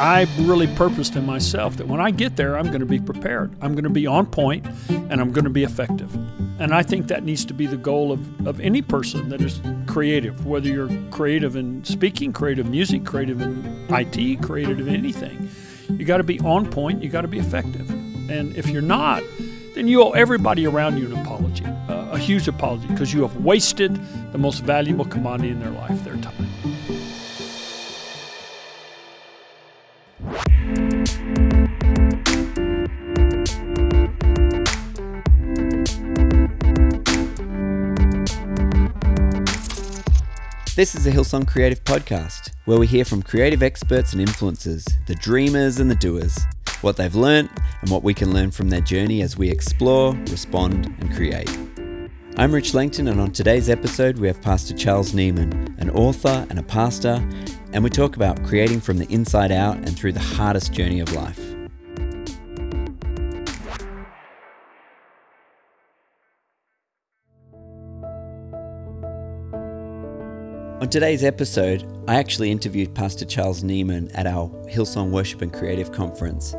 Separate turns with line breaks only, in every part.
I really purposed in myself that when I get there, I'm going to be prepared. I'm going to be on point and I'm going to be effective. And I think that needs to be the goal of, of any person that is creative, whether you're creative in speaking, creative music, creative in IT, creative in anything. You got to be on point, you got to be effective. And if you're not, then you owe everybody around you an apology, uh, a huge apology, because you have wasted the most valuable commodity in their life, their time.
This is a Hillsong Creative Podcast, where we hear from creative experts and influencers, the dreamers and the doers, what they've learnt, and what we can learn from their journey as we explore, respond, and create. I'm Rich Langton, and on today's episode, we have Pastor Charles Nieman, an author and a pastor, and we talk about creating from the inside out and through the hardest journey of life. On today's episode, I actually interviewed Pastor Charles Nieman at our Hillsong Worship and Creative Conference.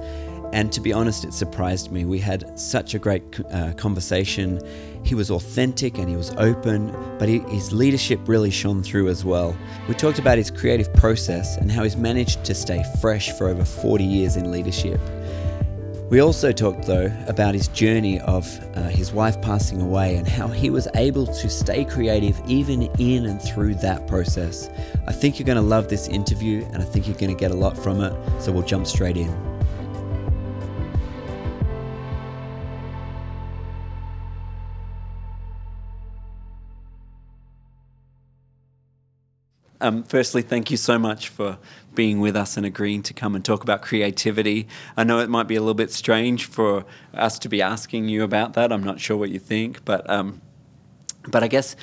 And to be honest, it surprised me. We had such a great uh, conversation. He was authentic and he was open, but he, his leadership really shone through as well. We talked about his creative process and how he's managed to stay fresh for over 40 years in leadership. We also talked, though, about his journey of uh, his wife passing away and how he was able to stay creative even in and through that process. I think you're going to love this interview and I think you're going to get a lot from it, so we'll jump straight in. Um, firstly, thank you so much for being with us and agreeing to come and talk about creativity. I know it might be a little bit strange for us to be asking you about that. I'm not sure what you think, but um, but I guess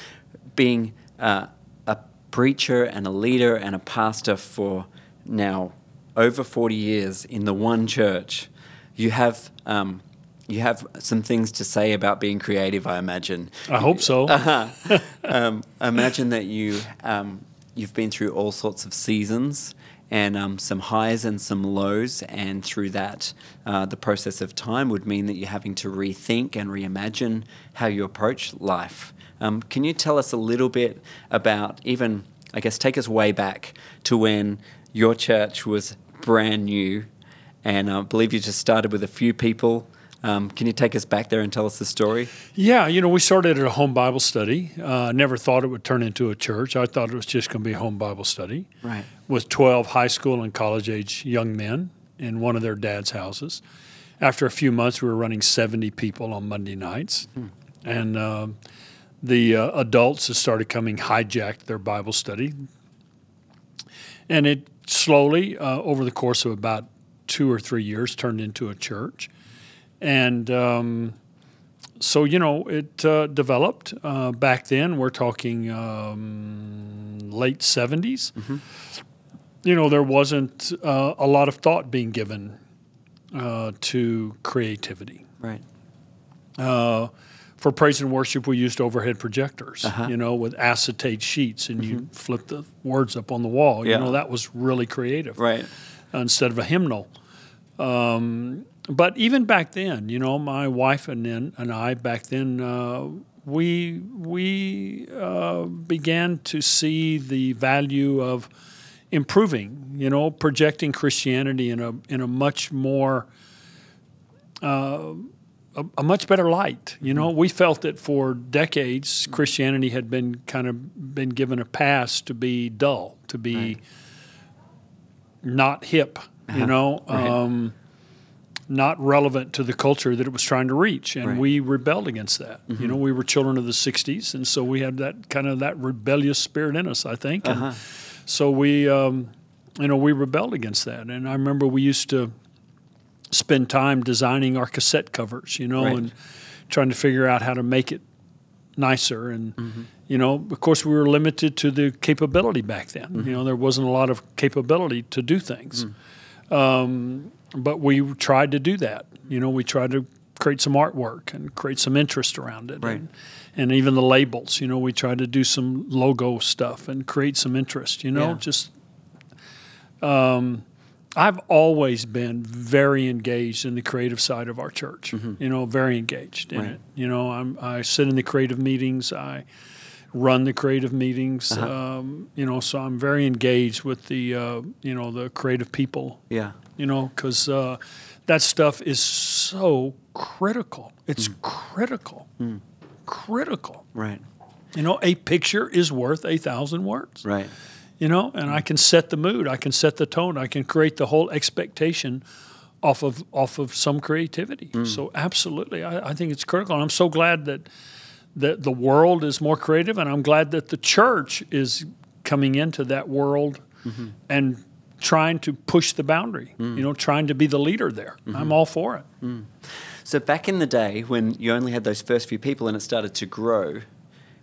being uh, a preacher and a leader and a pastor for now over 40 years in the one church, you have. Um, you have some things to say about being creative, I imagine.
I hope so.
Uh-huh. um, imagine that you um, you've been through all sorts of seasons and um, some highs and some lows, and through that, uh, the process of time would mean that you're having to rethink and reimagine how you approach life. Um, can you tell us a little bit about even, I guess, take us way back to when your church was brand new, and I believe you just started with a few people. Um, can you take us back there and tell us the story?
Yeah, you know, we started at a home Bible study. Uh, never thought it would turn into a church. I thought it was just going to be a home Bible study.
Right.
With 12 high school and college age young men in one of their dad's houses. After a few months, we were running 70 people on Monday nights. Hmm. And uh, the uh, adults that started coming hijacked their Bible study. And it slowly, uh, over the course of about two or three years, turned into a church and um, so you know it uh, developed uh, back then. We're talking um, late 70s. Mm-hmm. You know, there wasn't uh, a lot of thought being given uh, to creativity.
Right.
Uh, for praise and worship, we used overhead projectors, uh-huh. you know, with acetate sheets, and mm-hmm. you flip the words up on the wall. Yeah. You know, that was really creative.
Right.
instead of a hymnal. Um, but even back then, you know, my wife and then and I back then, uh, we we uh, began to see the value of improving, you know, projecting Christianity in a in a much more uh, a, a, much better light. You know, we felt that for decades Christianity had been kind of been given a pass to be dull, to be right. not hip. Uh-huh. You know. Right. Not relevant to the culture that it was trying to reach, and right. we rebelled against that. Mm-hmm. You know, we were children of the '60s, and so we had that kind of that rebellious spirit in us, I think. Uh-huh. so we, um, you know, we rebelled against that. And I remember we used to spend time designing our cassette covers, you know, right. and trying to figure out how to make it nicer. And mm-hmm. you know, of course, we were limited to the capability back then. Mm-hmm. You know, there wasn't a lot of capability to do things. Mm. Um, but we tried to do that. You know, we tried to create some artwork and create some interest around it.
Right.
And, and even the labels, you know, we tried to do some logo stuff and create some interest, you know, yeah. just um, I've always been very engaged in the creative side of our church. You know, very engaged in
Right.
it. You know, I'm, I sit in the creative meetings. I run the creative meetings. Um, you know, so I'm very engaged with the uh, you know the creative people.
Yeah.
You know, because uh, that stuff is so critical. It's mm. critical, mm. critical.
Right.
You know, a picture is worth a thousand words
Right.
you know and i can set the mood i can set the tone i can create the whole expectation off of off of some creativity mm. so absolutely I, I think it's critical and i'm so glad that that the world is more creative and i'm glad that the church is coming into that world mm-hmm. and trying to push the boundary mm. you know trying to be the leader there. Mm-hmm. I'm all for it. Mm.
So back in the day when you only had those first few people and it started to grow,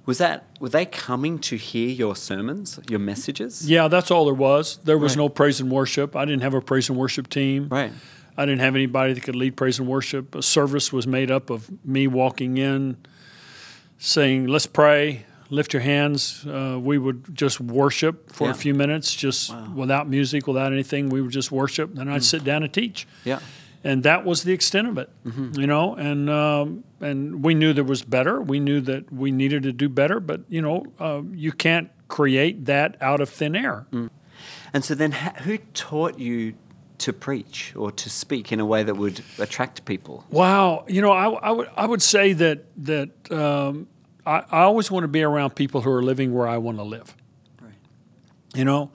was that were they coming to hear your sermons, your messages?
yeah that's all there was. There was
Right.
no praise and worship. I didn't have a praise and worship team.
Right.
I didn't have anybody that could lead praise and worship. A service was made up of me walking in, saying, "Let's pray, lift your hands." Uh, we would just worship for
Yeah.
a few minutes, just without music, without anything. We would just worship. and I'd sit down and teach,
Yeah.
and that was the extent of it, you know. And um, and we knew there was better. We knew that we needed to do better, but you know, uh, you can't create that out of thin air.
And so then ha- who taught you to preach or to speak in a way that would attract people?
Wow, you know, I, I would I would say that that um, I, I always want to be around people who are living where I want to live.
Right.
You know,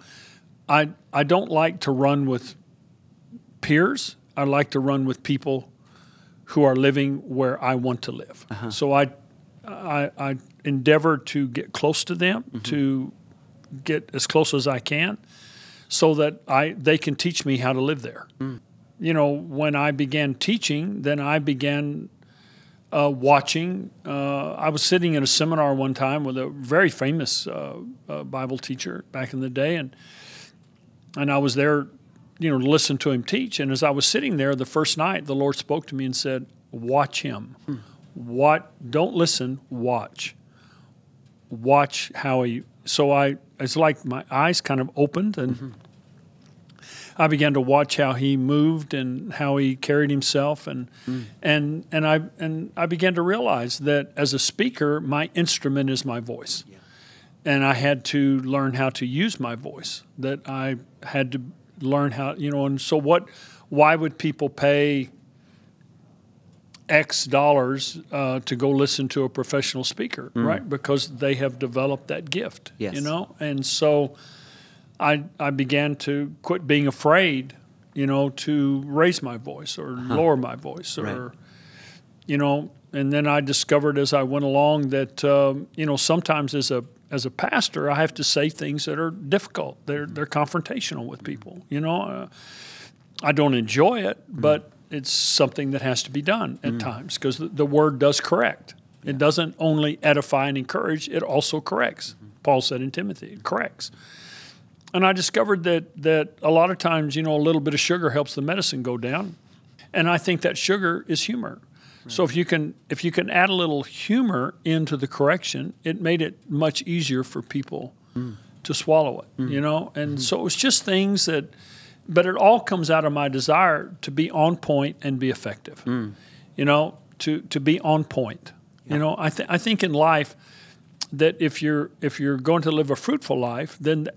I I don't like to run with peers. I like to run with people who are living where I want to live. Uh-huh. So I, I I endeavor to get close to them, mm-hmm. to get as close as I can, so that I they can teach me how to live there. Mm. You know, when I began teaching, then I began uh, watching. Uh, I was sitting in a seminar one time with a very famous uh, uh, Bible teacher back in the day, and and I was there, you know, to listen to him teach. And as I was sitting there the first night, the Lord spoke to me and said, "Watch him. What? Don't listen. Watch. Watch how he." So I, it's like my eyes kind of opened and. I began to watch how he moved and how he carried himself, and and and I and I began to realize that as a speaker, my instrument is my voice, and I had to learn how to use my voice. That I had to learn how, you know. And so, what? Why would people pay X dollars uh, to go listen to a professional speaker, right? Because they have developed that gift,
Yes.
you know. And so, I I began to quit being afraid, you know, to raise my voice or lower my voice or,
Right.
you know. And then I discovered as I went along that um, you know sometimes as a as a pastor I have to say things that are difficult. They're they're confrontational with people. You know, uh, I don't enjoy it, but it's something that has to be done at times because the, the word does correct. It doesn't only edify and encourage; it also corrects. Paul said in Timothy, it corrects. And I discovered that that a lot of times, you know, a little bit of sugar helps the medicine go down, and I think that sugar is humor. So if you can if you can add a little humor into the correction, it made it much easier for people mm. to swallow it. Mm. You know, and mm-hmm. so it was just things that, but it all comes out of my desire to be on point and be effective. Mm. You know, to to be on point. You know, I th- I think in life that if you're if you're going to live a fruitful life, then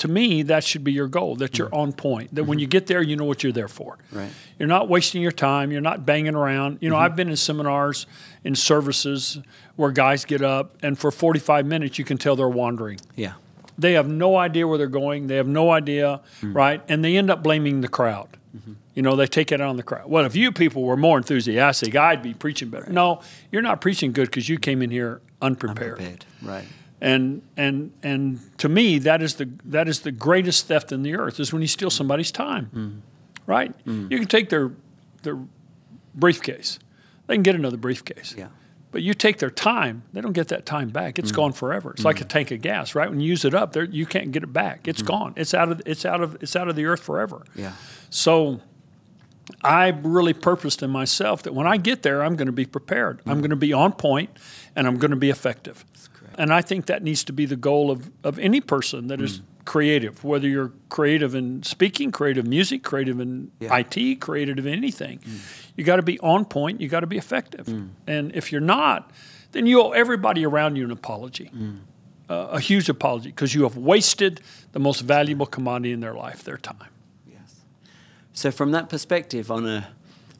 to me that should be your goal. That you're on point. That when mm-hmm. you get there, you know what you're there for.
Right.
You're not wasting your time. You're not banging around. You know, mm-hmm. I've been in seminars, in services where guys get up and for 45 minutes you can tell they're wandering.
Yeah.
They have no idea where they're going. They have no idea, mm. right? And they end up blaming the crowd. Mm-hmm. You know, they take it on the crowd. Well, if you people were more enthusiastic, I'd be preaching better. No, you're not preaching good because you came in here unprepared.
Prepared. Right.
And and and to me, that is the that is the greatest theft in the earth is when you steal somebody's time, mm. right? Mm. You can take their their briefcase, they can get another briefcase.
Yeah.
But you take their time, they don't get that time back. It's mm. gone forever. It's like a tank of gas, right? When you use it up, there you can't get it back. It's mm-hmm. gone. It's out of it's out of it's out of the earth forever.
Yeah.
So I really purposed in myself that when I get there, I'm going to be prepared. I'm going to be on point and I'm going to be effective. And I think that needs to be the goal of, of any person that is mm. creative, whether you're creative in speaking, creative music, creative in
Yeah.
IT, creative in anything. Mm. You got to be on point. You got to be effective. Mm. And if you're not, then you owe everybody around you an apology, uh, a huge apology, because you have wasted the most valuable commodity in their life, their time.
Yes. So from that perspective, on a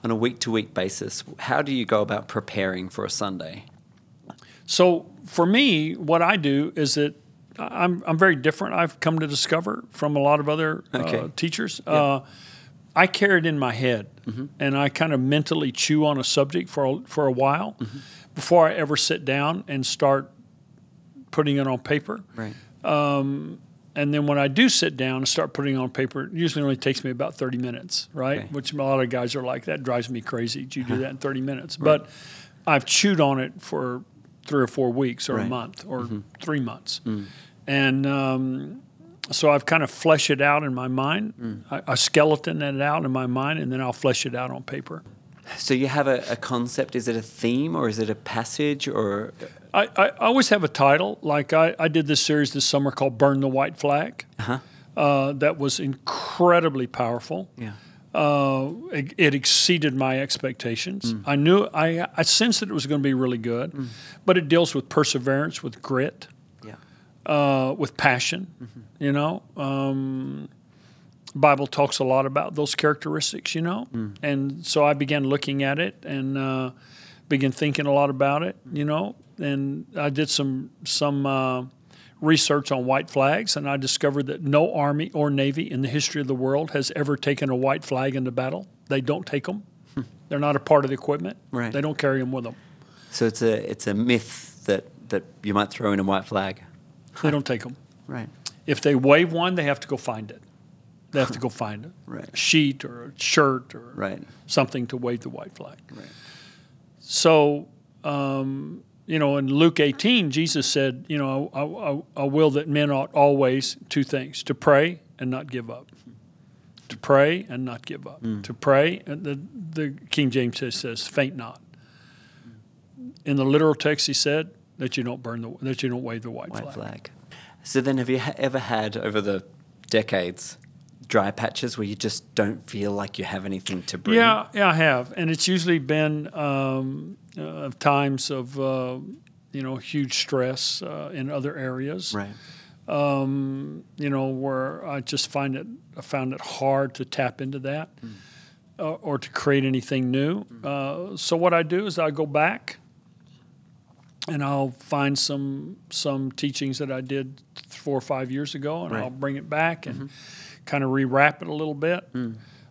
on a week to week basis, how do you go about preparing for a Sunday?
So for me, what I do is that I'm, I'm very different. I've come to discover from a lot of other uh,
Okay.
teachers. Uh, I carry it in my head, and I kind of mentally chew on a subject for a, for a while before I ever sit down and start putting it on paper.
Right.
And then when I do sit down and start putting it on paper, it usually only takes me about 30 minutes, right?
Okay.
Which a lot of guys are like, that drives me crazy. Did you do that in 30 minutes? But I've chewed on it for three or four weeks or a month or three months. And um, so I've kind of fleshed it out in my mind. I, I skeleton it out in my mind, and then I'll flesh it out on paper.
So you have a, a concept. Is it a theme or is it a passage or?
I, I always have a title. Like I, I did this series this summer called Burn the White Flag. Uh, that was incredibly powerful.
Yeah.
Uh, it, it exceeded my expectations. I knew I, I sensed that it was going to be really good, but it deals with perseverance, with grit,
Yeah.
uh, with passion. You know, um, Bible talks a lot about those characteristics. You know, and so I began looking at it and uh, began thinking a lot about it. You know, and I did some some. Research on white flags, and I discovered that no army or navy in the history of the world has ever taken a white flag into battle. They don't take them; they're not a part of the equipment.
Right.
They don't carry them with them.
So it's a it's a myth that that you might throw in a white flag.
They don't take them.
Right.
If they wave one, they have to go find it. They have to go find it.
Right.
A sheet or a shirt or
Right.
something to wave the white flag.
Right.
So, um, you know, in Luke 18, Jesus said, you know, I, I, I will that men ought always two things to pray and not give up. To pray and not give up. To pray, and the, the King James says, says, faint not. In the literal text, he said that you don't burn the, that you don't wave the white,
White
flag.
flag. So then, have you ha- ever had over the decades dry patches where you just don't feel like you have anything to bring?
Yeah, yeah, I have, and it's usually been um, uh, times of uh, you know huge stress uh, in other areas.
Right.
Um, you know where I just find it, I found it hard to tap into that, uh, or to create anything new. Uh, so what I do is I go back, and I'll find some some teachings that I did four or five years ago, and
Right.
I'll bring it back and kind of rewrap it a little bit.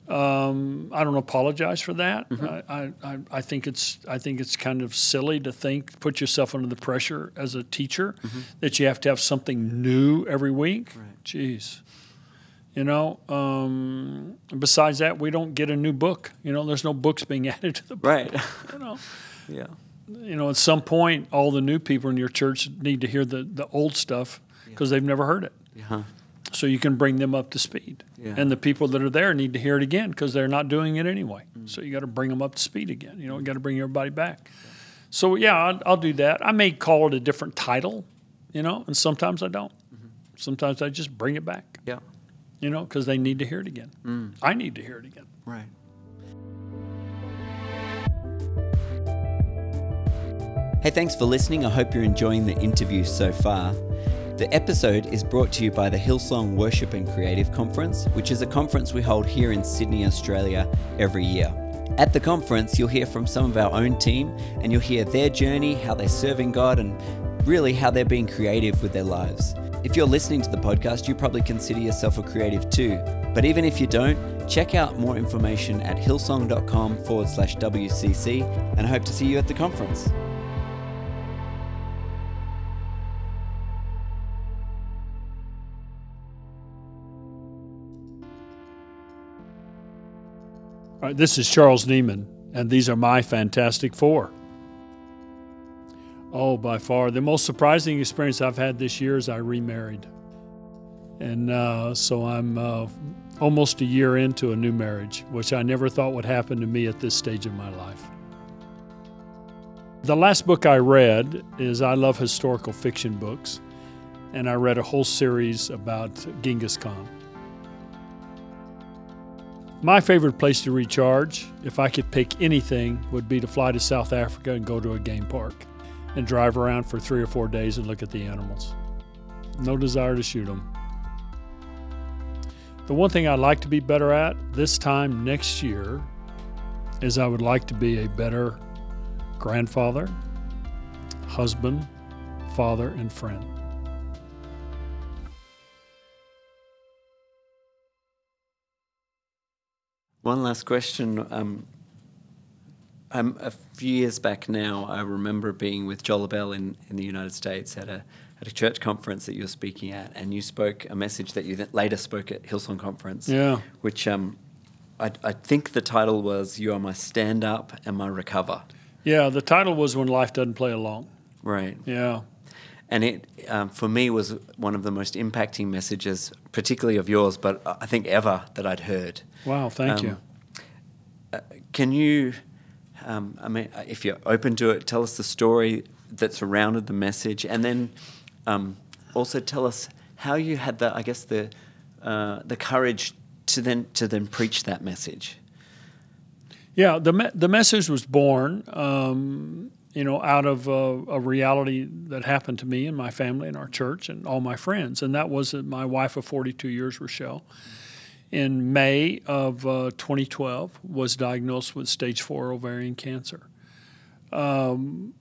Um, I don't apologize for that. I, I, I, I think it's I think it's kind of silly to think put yourself under the pressure as a teacher that you have to have something new every week.
Right.
Jeez. You know, um, besides that, we don't get a new book. You know, there's no books being added to the book.
Right.
You know,
yeah.
you know, at some point, all the new people in your church need to hear the, the old stuff because they've never heard it.
Yeah.
So you can bring them up to speed.
Yeah.
And the people that are there need to hear it again because they're not doing it anyway. Mm-hmm. So you got to bring them up to speed again. You know, you got to bring everybody back. So yeah, I'll, I'll do that. I may call it a different title, you know, and sometimes I don't. Mm-hmm. Sometimes I just bring it back,
Yeah.
you know, because they need to hear it again. Mm. I need to hear it again.
Right. Hey, thanks for listening. I hope you're enjoying the interview so far. The episode is brought to you by the Hillsong Worship and Creative Conference, which is a conference we hold here in Sydney, Australia, every year. At the conference, you'll hear from some of our own team and you'll hear their journey, how they're serving God, and really how they're being creative with their lives. If you're listening to the podcast, you probably consider yourself a creative too. But even if you don't, check out more information at hillsong.com forward slash WCC, and I hope to see you at the conference.
This is Charles Nieman, and these are my Fantastic Four. Oh, by far, the most surprising experience I've had this year is I remarried. And uh, so I'm uh, almost a year into a new marriage, which I never thought would happen to me at this stage of my life. The last book I read is I love historical fiction books. and I read a whole series about Genghis Khan. My favorite place to recharge, if I could pick anything, would be to fly to South Africa and go to a game park and drive around for three or four days and look at the animals. No desire to shoot them. The one thing I'd like to be better at this time next year is I would like to be a better grandfather, husband, father, and friend.
One last question. Um, um, a few years back now, I remember being with Joel Bell in, in the United States at a at a church conference that you were speaking at, and you spoke a message that you later spoke at Hillsong Conference.
Yeah.
Which um, I, I think the title was "You Are My Stand Up and My Recover."
Yeah, the title was "When Life Doesn't Play Along."
Right.
Yeah.
And it, um, for me, was one of the most impacting messages, particularly of yours, but I think ever that I'd heard.
Wow, thank
Um,
you.
Uh, can you, um, I mean, if you're open to it, tell us the story that surrounded the message, and then um, also tell us how you had the, I guess, the uh, the courage to then to then preach that message.
Yeah, the me- the message was born, um, you know, out of a, a reality that happened to me and my family and our church and all my friends, and that was that my wife of 42 years, Rochelle, in May of uh, 2012, was diagnosed with stage four ovarian cancer, um,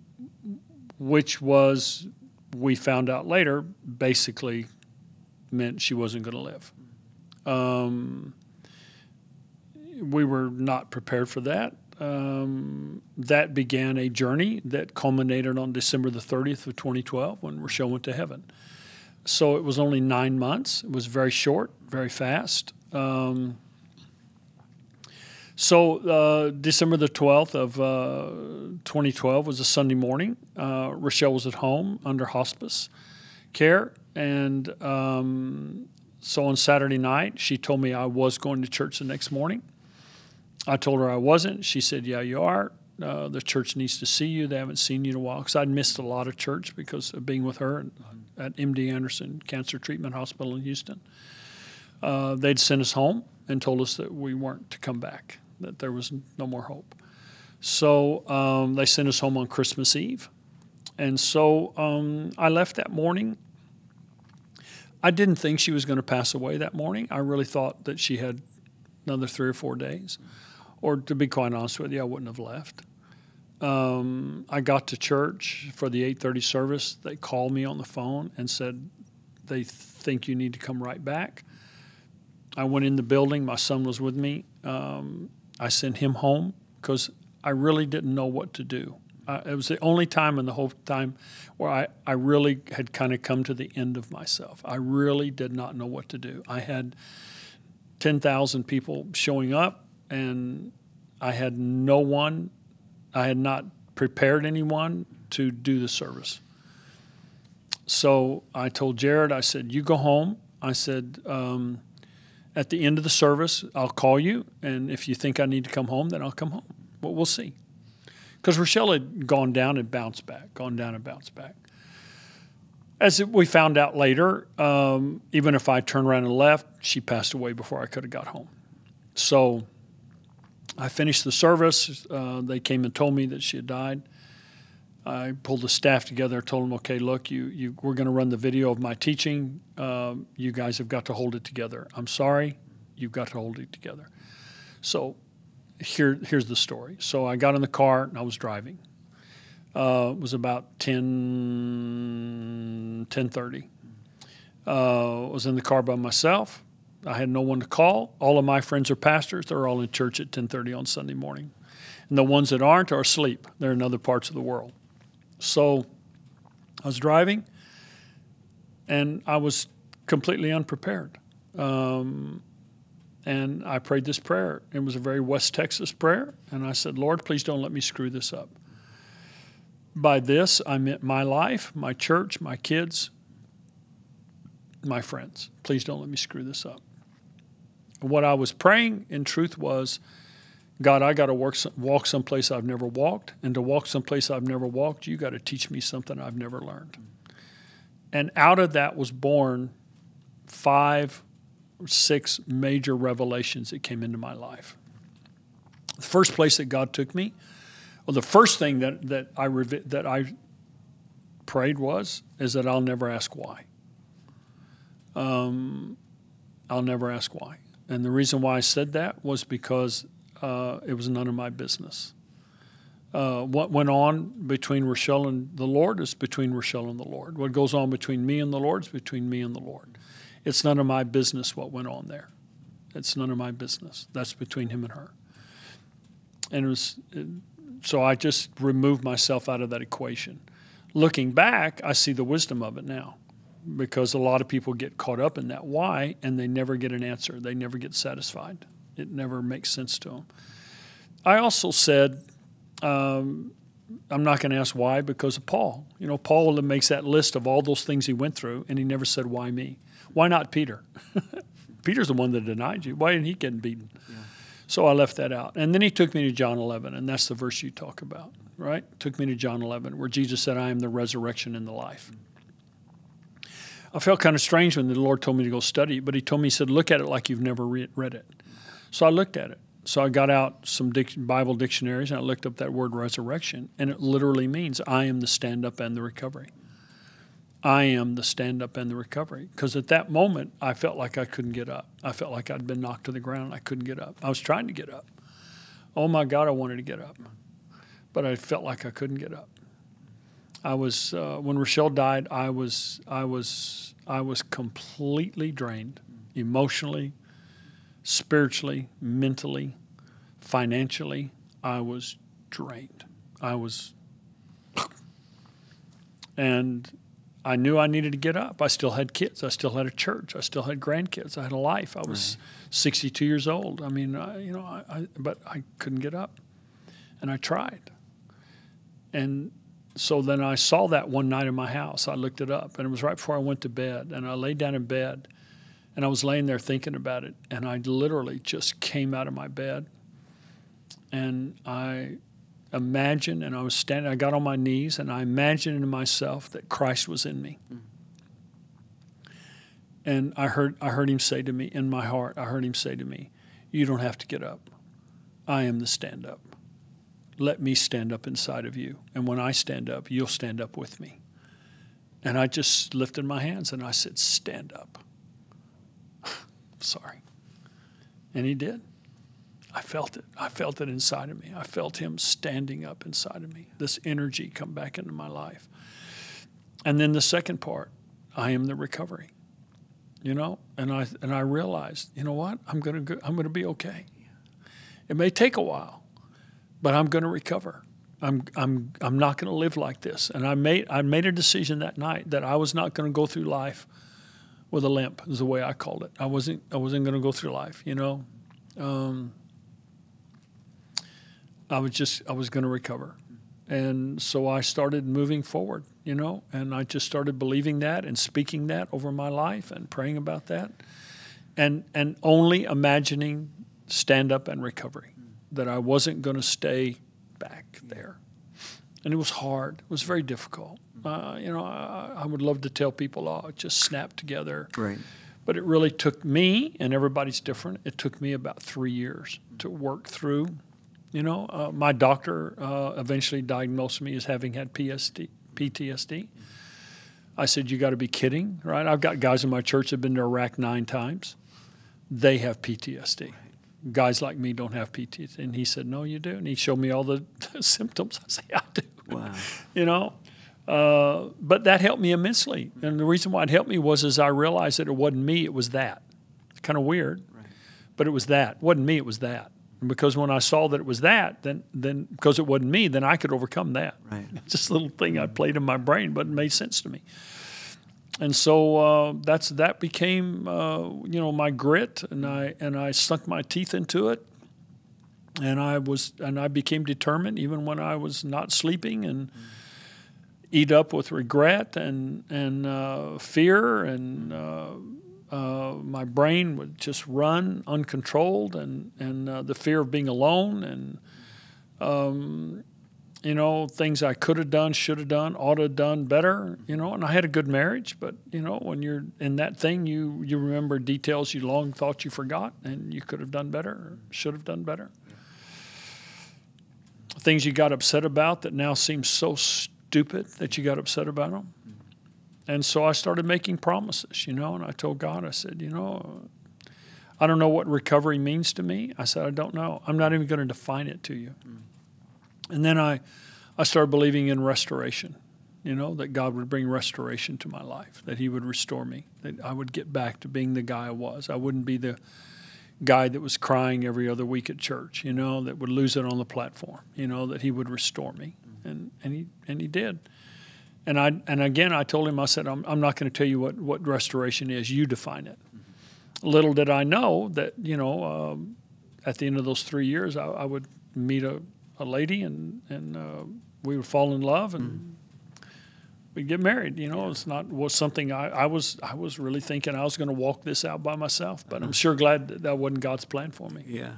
which was we found out later basically meant she wasn't going to live. Um, we were not prepared for that. Um, that began a journey that culminated on December the 30th of 2012 when Rochelle went to heaven. So it was only nine months. It was very short, very fast. Um, so uh, December the 12th of uh, 2012 was a Sunday morning. Uh, Rochelle was at home under hospice care, and um, so on Saturday night, she told me I was going to church the next morning. I told her I wasn't. She said, "Yeah, you are. Uh, the church needs to see you. They haven't seen you in a while." Because I'd missed a lot of church because of being with her at MD Anderson Cancer Treatment Hospital in Houston. Uh, they'd sent us home and told us that we weren't to come back, that there was no more hope. So um, they sent us home on Christmas Eve, and so um, I left that morning. I didn't think she was going to pass away that morning. I really thought that she had another three or four days. Or to be quite honest with you, I wouldn't have left. Um, I got to church for the 8:30 service. They called me on the phone and said they think you need to come right back. I went in the building. My son was with me. Um, I sent him home because I really didn't know what to do. Uh, it was the only time in the whole time where I, I really had kind of come to the end of myself. I really did not know what to do. I had 10,000 people showing up, and I had no one, I had not prepared anyone to do the service. So I told Jared, I said, You go home. I said, um, At the end of the service, I'll call you, and if you think I need to come home, then I'll come home. But we'll see. Because Rochelle had gone down and bounced back, gone down and bounced back. As we found out later, um, even if I turned around and left, she passed away before I could have got home. So I finished the service. Uh, they came and told me that she had died. I pulled the staff together, told them, "Okay, look, you, you we're going to run the video of my teaching. Um, you guys have got to hold it together. I'm sorry, you've got to hold it together." So here, here's the story. So I got in the car and I was driving. Uh, it was about 10, 10.30. Uh, I was in the car by myself. I had no one to call. All of my friends are pastors. They're all in church at 10.30 on Sunday morning. And the ones that aren't are asleep. They're in other parts of the world. So I was driving, and I was completely unprepared. Um, and I prayed this prayer. It was a very West Texas prayer. And I said, Lord, please don't let me screw this up. By this, I meant my life, my church, my kids, my friends. Please don't let me screw this up. What I was praying in truth was, God, I got to work, walk someplace I've never walked. And to walk someplace I've never walked, you got to teach me something I've never learned. and out of that was born five or six major revelations that came into my life. The first place that God took me, well, the first thing that, that I that I prayed was is that I'll never ask why. Um, I'll never ask why. And the reason why I said that was because uh, it was none of my business. Uh, what went on between Rochelle and the Lord is between Rochelle and the Lord. What goes on between me and the Lord is between me and the Lord. It's none of my business what went on there. It's none of my business. That's between him and her. And it was, so I just removed myself out of that equation. Looking back, I see the wisdom of it now because a lot of people get caught up in that why and they never get an answer. They never get satisfied. It never makes sense to them. I also said, um, I'm not going to ask why because of Paul. You know, Paul makes that list of all those things he went through, and he never said, Why me? Why not Peter? Peter's the one that denied you. Why didn't he get beaten? Yeah. So I left that out. And then he took me to John 11, and that's the verse you talk about, right? Took me to John 11, where Jesus said, I am the resurrection and the life. I felt kind of strange when the Lord told me to go study it, but He told me, He said, look at it like you've never read it. So I looked at it. So I got out some Bible dictionaries and I looked up that word resurrection, and it literally means I am the stand up and the recovery. I am the stand up and the recovery. Because at that moment, I felt like I couldn't get up. I felt like I'd been knocked to the ground. I couldn't get up. I was trying to get up. Oh my God, I wanted to get up. But I felt like I couldn't get up. I was uh, when Rochelle died. I was I was I was completely drained, emotionally, spiritually, mentally, financially. I was drained. I was, and I knew I needed to get up. I still had kids. I still had a church. I still had grandkids. I had a life. I was right. 62 years old. I mean, I, you know, I, I, but I couldn't get up, and I tried. And so then I saw that one night in my house. I looked it up, and it was right before I went to bed. And I laid down in bed, and I was laying there thinking about it, and I literally just came out of my bed, and I imagined, and I was standing. I got on my knees, and I imagined in myself that Christ was in me. Mm. And I heard, I heard him say to me in my heart, I heard him say to me, "You don't have to get up. I am the stand up." let me stand up inside of you. And when I stand up, you'll stand up with me. And I just lifted my hands and I said, Stand up. Sorry. And he did. I felt it. I felt it inside of me. I felt him standing up inside of me, this energy come back into my life. And then the second part, I am the recovery. You know, and I and I realized, you know what? I'm gonna go, I'm gonna be okay. It may take a while, but I'm to recover. I'm I'm I'm not to live like this. And I made I made a decision that night that I was not to go through life with a limp. Is the way I called it. I wasn't I wasn't going to go through life. You know, um, I was just I was going to recover, and so I started moving forward. You know, and I just started believing that and speaking that over my life and praying about that, and and only imagining stand up and recovery that I wasn't going to stay back there. And it was hard. It was very difficult. Uh, you know, I, I, would love to tell people, oh, it just snapped together.
Right.
But it really took me, and everybody's different, it took me about three years to work through. You know, uh, my doctor uh, eventually diagnosed me as having had PSD, PTSD. I said, You got to be kidding, right? I've got guys in my church that have been to Iraq nine times. They have PTSD guys like me don't have PTSD. And he said, No, you do. And he showed me all the symptoms. I say, Do.
Wow.
you know? Uh, but that helped me immensely. And the reason why it helped me was as I realized that it wasn't me, it was that. It's kind of weird, right. but it was that. It wasn't me, it was that. And because when I saw that it was that, then then because it wasn't me, then I could overcome that.
Right.
Just a little thing I played in my brain, but it made sense to me and so uh, that's that became uh, you know my grit, and I and I sunk my teeth into it, and I was and I became determined even when I was not sleeping and mm-hmm. eat up with regret and and uh, fear and. Uh, uh, my brain would just run uncontrolled, and and uh, the fear of being alone, and um, you know, things I could have done, should have done, ought to have done better, you know, and I had a good marriage, but you know, when you're in that thing, you you remember details you long thought you forgot and you could have done better, should have done better. Things you got upset about that now seem so stupid that you got upset about them. And so I started making promises, you know, and I told God, I said, you know, I don't know what recovery means to me. I said, I don't know. I'm not even going to define it to you. And then I, I started believing in restoration, you know, that God would bring restoration to my life, that He would restore me, that I would get back to being the guy I was. I wouldn't be the guy that was crying every other week at church, you know, that would lose it on the platform, you know, that He would restore me. And, and, he, and He did. And I and again I told him I said I'm, I'm not going to tell you what, what restoration is. You define it. Mm-hmm. Little did I know that you know um, at the end of those three years I, I would meet a, a lady and and uh, we would fall in love and mm-hmm. Get married. You know, yeah. it's not was something I, I was I was really thinking I was going to walk this out by myself. But uh-huh. I'm sure glad that that wasn't God's plan for me.
Yeah.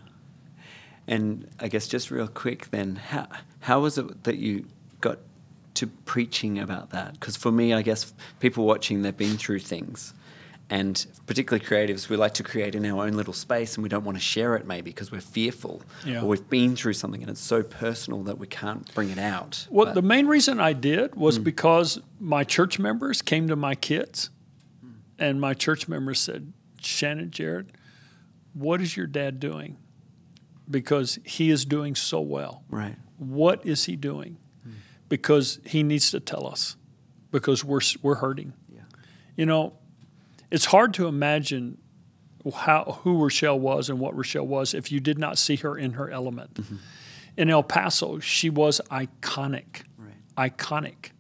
And I guess just real quick then, how how was it that you got to preaching about that because for me i guess people watching they've been through things and particularly creatives we like to create in our own little space and we don't want to share it maybe because we're fearful yeah. or we've been through something and it's so personal that we can't bring it out
well but, the main reason i did was mm. because my church members came to my kids and my church members said shannon jared what is your dad doing because he is doing so well
right
what is he doing because he needs to tell us because we're we're hurting. Yeah. You know, it's hard to imagine how who Rochelle was and what Rochelle was if you did not see her in her element. Mm-hmm. In El Paso, she was iconic. Right. Iconic.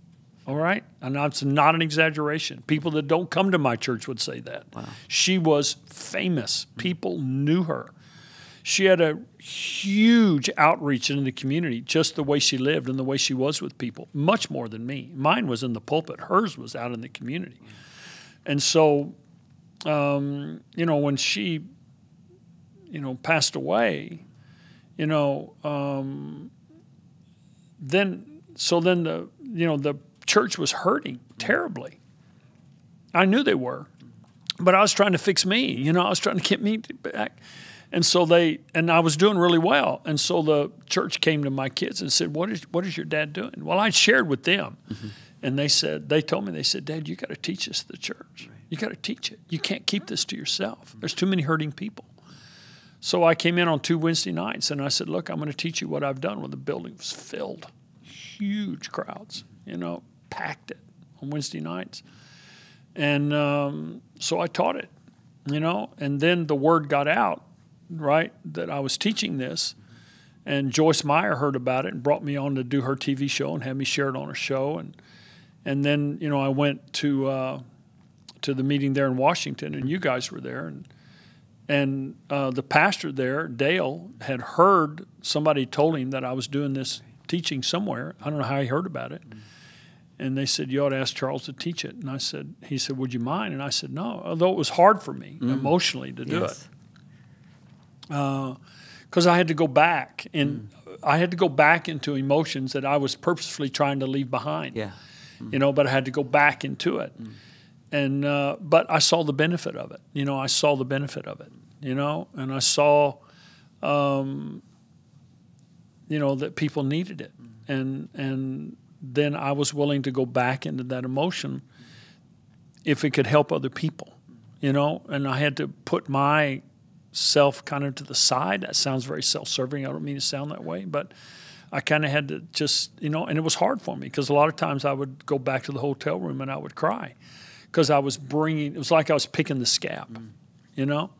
All right? And that's not an exaggeration. People that don't come to my church would say that. Wow. She was famous. People knew her. She had a huge outreach in the community, just the way she lived and the way she was with people, much more than me. Mine was in the pulpit, hers was out in the community. And so, um, you know, when she, you know, passed away, you know, um, then, so then the, you know, the church was hurting terribly. I knew they were, but I was trying to fix me, you know, I was trying to get me back. And so they and I was doing really well. And so the church came to my kids and said, "What is what is your dad doing?" Well, I shared with them, mm-hmm. and they said they told me they said, "Dad, you got to teach us the church. Right. You got to teach it. You can't keep this to yourself. There's too many hurting people." So I came in on two Wednesday nights and I said, "Look, I'm going to teach you what I've done." Well, the building was filled, huge crowds, you know, packed it on Wednesday nights, and um, so I taught it, you know, and then the word got out right, that I was teaching this. And Joyce Meyer heard about it and brought me on to do her TV show and had me share it on her show. And and then you know I went to uh, to the meeting there in Washington, and you guys were there. And and uh, the pastor there, Dale, had heard somebody told him that I was doing this teaching somewhere. I don't know how he heard about it. And they said, You ought to ask Charles to teach it. And I said, He said, Would you mind? And I said, No, although it was hard for me mm. emotionally to do yes. it because uh, I had to go back and mm. I had to go back into emotions that I was purposefully trying to leave behind.
Yeah. Mm.
You know, but I had to go back into it. Mm. And uh, but I saw the benefit of it. You know, I saw the benefit of it. You know, and I saw, um, you know, that people needed it, and and then I was willing to go back into that emotion if it could help other people. You know, and I had to put my self kind of to the side. That sounds very self serving. I don't mean to sound that way, but I kind of had to just, you know, and it was hard for me because a lot of times I would go back to the hotel room and I would cry because I was bringing, it was like I was picking the scab, mm. you know?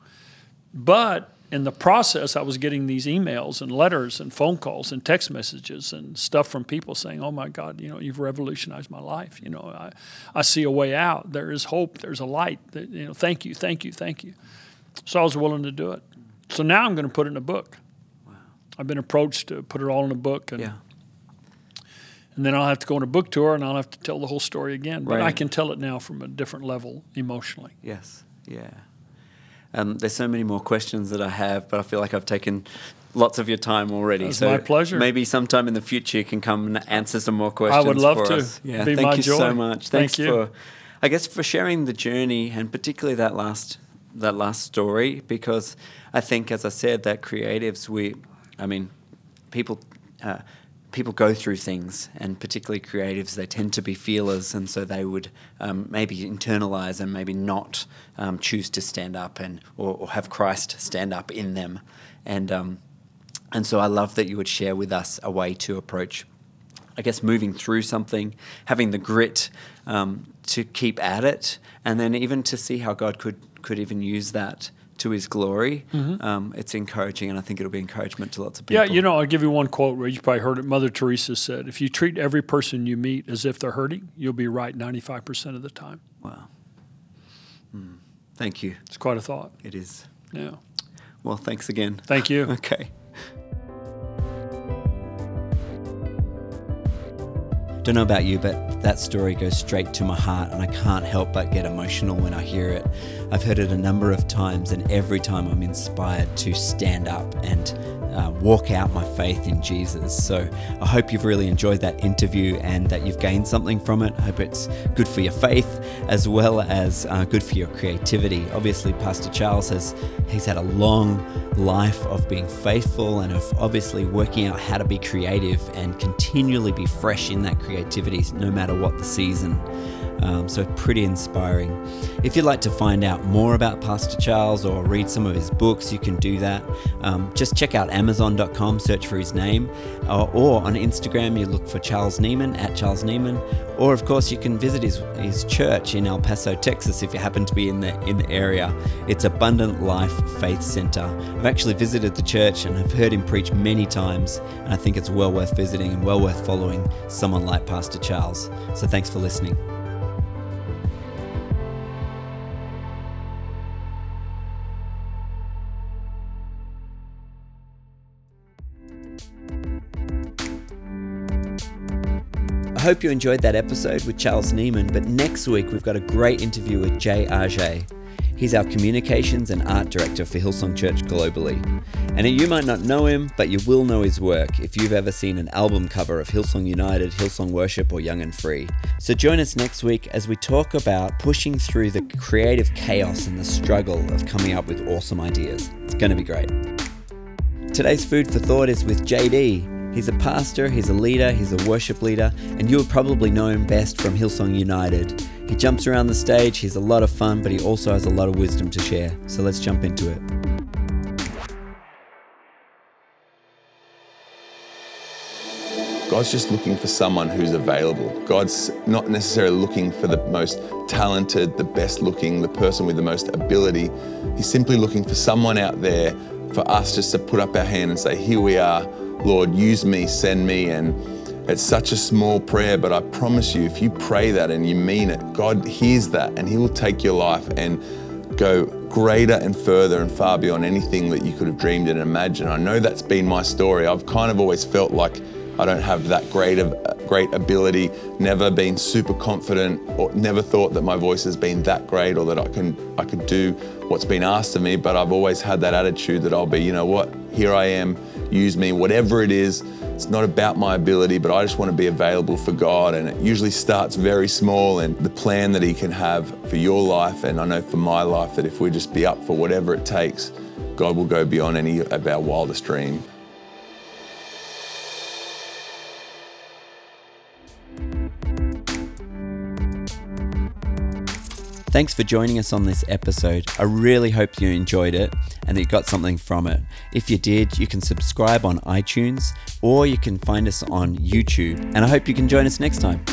But in the process, I was getting these emails and letters and phone calls and text messages and stuff from people saying, "Oh my God, you know, you've revolutionized my life. You know, I, I see a way out. There is hope. There's a light. That, you know, thank you, thank you, thank you." So I was willing to do it. So now I'm going to put it in a book. Wow. I've been approached to put it all in a book. And,
yeah.
And then I'll have to go on a book tour and I'll have to tell the whole story again. But right. I can tell it now from a different level emotionally.
Yes. Yeah. Um, there's so many more questions that I have, but I feel like I've taken lots of your time already.
It's
so
my pleasure.
Maybe sometime in the future you can come and answer some more questions.
I would love to.
Us. Yeah,
Be
thank you
joy.
so much.
Thank
Thanks
you.
for, I guess, for sharing the journey and particularly that last that last story because I think, as I said, that creatives we, I mean, people. Uh, people go through things, and particularly creatives, they tend to be feelers, and so they would um, maybe internalize and maybe not um, choose to stand up and or, or, have Christ stand up in them, and um, and so I love that you would share with us a way to approach. I guess moving through something, having the grit um, to keep at it, and then even to see how God could could even use that to his glory, mm-hmm. um, it's encouraging, and I think it'll be encouragement to lots of people.
Yeah, you know, I'll give you one quote where you probably heard it. Mother Teresa said, "If you treat every person you meet as if they're hurting, you'll be right ninety-five percent of the time."
Wow. Mm. Thank you.
It's quite a thought.
It is.
Yeah.
Well, thanks again.
Thank you.
okay. I don't know about you, but that story goes straight to my heart, and I can't help but get emotional when I hear it. I've heard it a number of times, and every time I'm inspired to stand up and uh, walk out my faith in Jesus. So I hope you've really enjoyed that interview and that you've gained something from it. I hope it's good for your faith as well as uh, good for your creativity. Obviously, Pastor Charles has he's had a long life of being faithful and of obviously working out how to be creative and continually be fresh in that creativity, no matter what the season. Um, so, pretty inspiring. If you'd like to find out more about Pastor Charles or read some of his books, you can do that. Um, just check out Amazon.com, search for his name, uh, or on Instagram, you look for Charles Nieman at Charles Nieman. Or, of course, you can visit his, his church in El Paso, Texas, if you happen to be in the, in the area. It's Abundant Life Faith Center. I've actually visited the church and I've heard him preach many times, and I think it's well worth visiting and well worth following someone like Pastor Charles. So, thanks for listening. I hope you enjoyed that episode with Charles Nieman, but next week we've got a great interview with Jay Argaet. He's our communications and art director for Hillsong Church globally. And you might not know him, but you will know his work if you've ever seen an album cover of Hillsong United, Hillsong Worship, or Young and Free. So join us next week as we talk about pushing through the creative chaos and the struggle of coming up with awesome ideas. It's going to be great. Today's food for thought is with JD. He's a pastor, he's a leader, he's a worship leader, and you'll probably know him best from Hillsong United. He jumps around the stage, he's a lot of fun, but he also has a lot of wisdom to share. So let's jump into it.
God's just looking for someone who's available. God's not necessarily looking for the most talented, the best looking, the person with the most ability. He's simply looking for someone out there for us just to put up our hand and say, Here we are, Lord, use me, send me. And it's such a small prayer, but I promise you, if you pray that and you mean it, God hears that and He will take your life and go greater and further and far beyond anything that you could have dreamed and imagined. I know that's been my story. I've kind of always felt like I don't have that great of great ability, never been super confident or never thought that my voice has been that great or that I can I could do what's been asked of me, but I've always had that attitude that I'll be, you know what, here I am, use me, whatever it is. It's not about my ability, but I just want to be available for God. And it usually starts very small and the plan that He can have for your life. And I know for my life that if we just be up for whatever it takes, God will go beyond any of our wildest dream.
Thanks for joining us on this episode. I really hope you enjoyed it and that you got something from it. If you did, you can subscribe on iTunes or you can find us on YouTube. And I hope you can join us next time.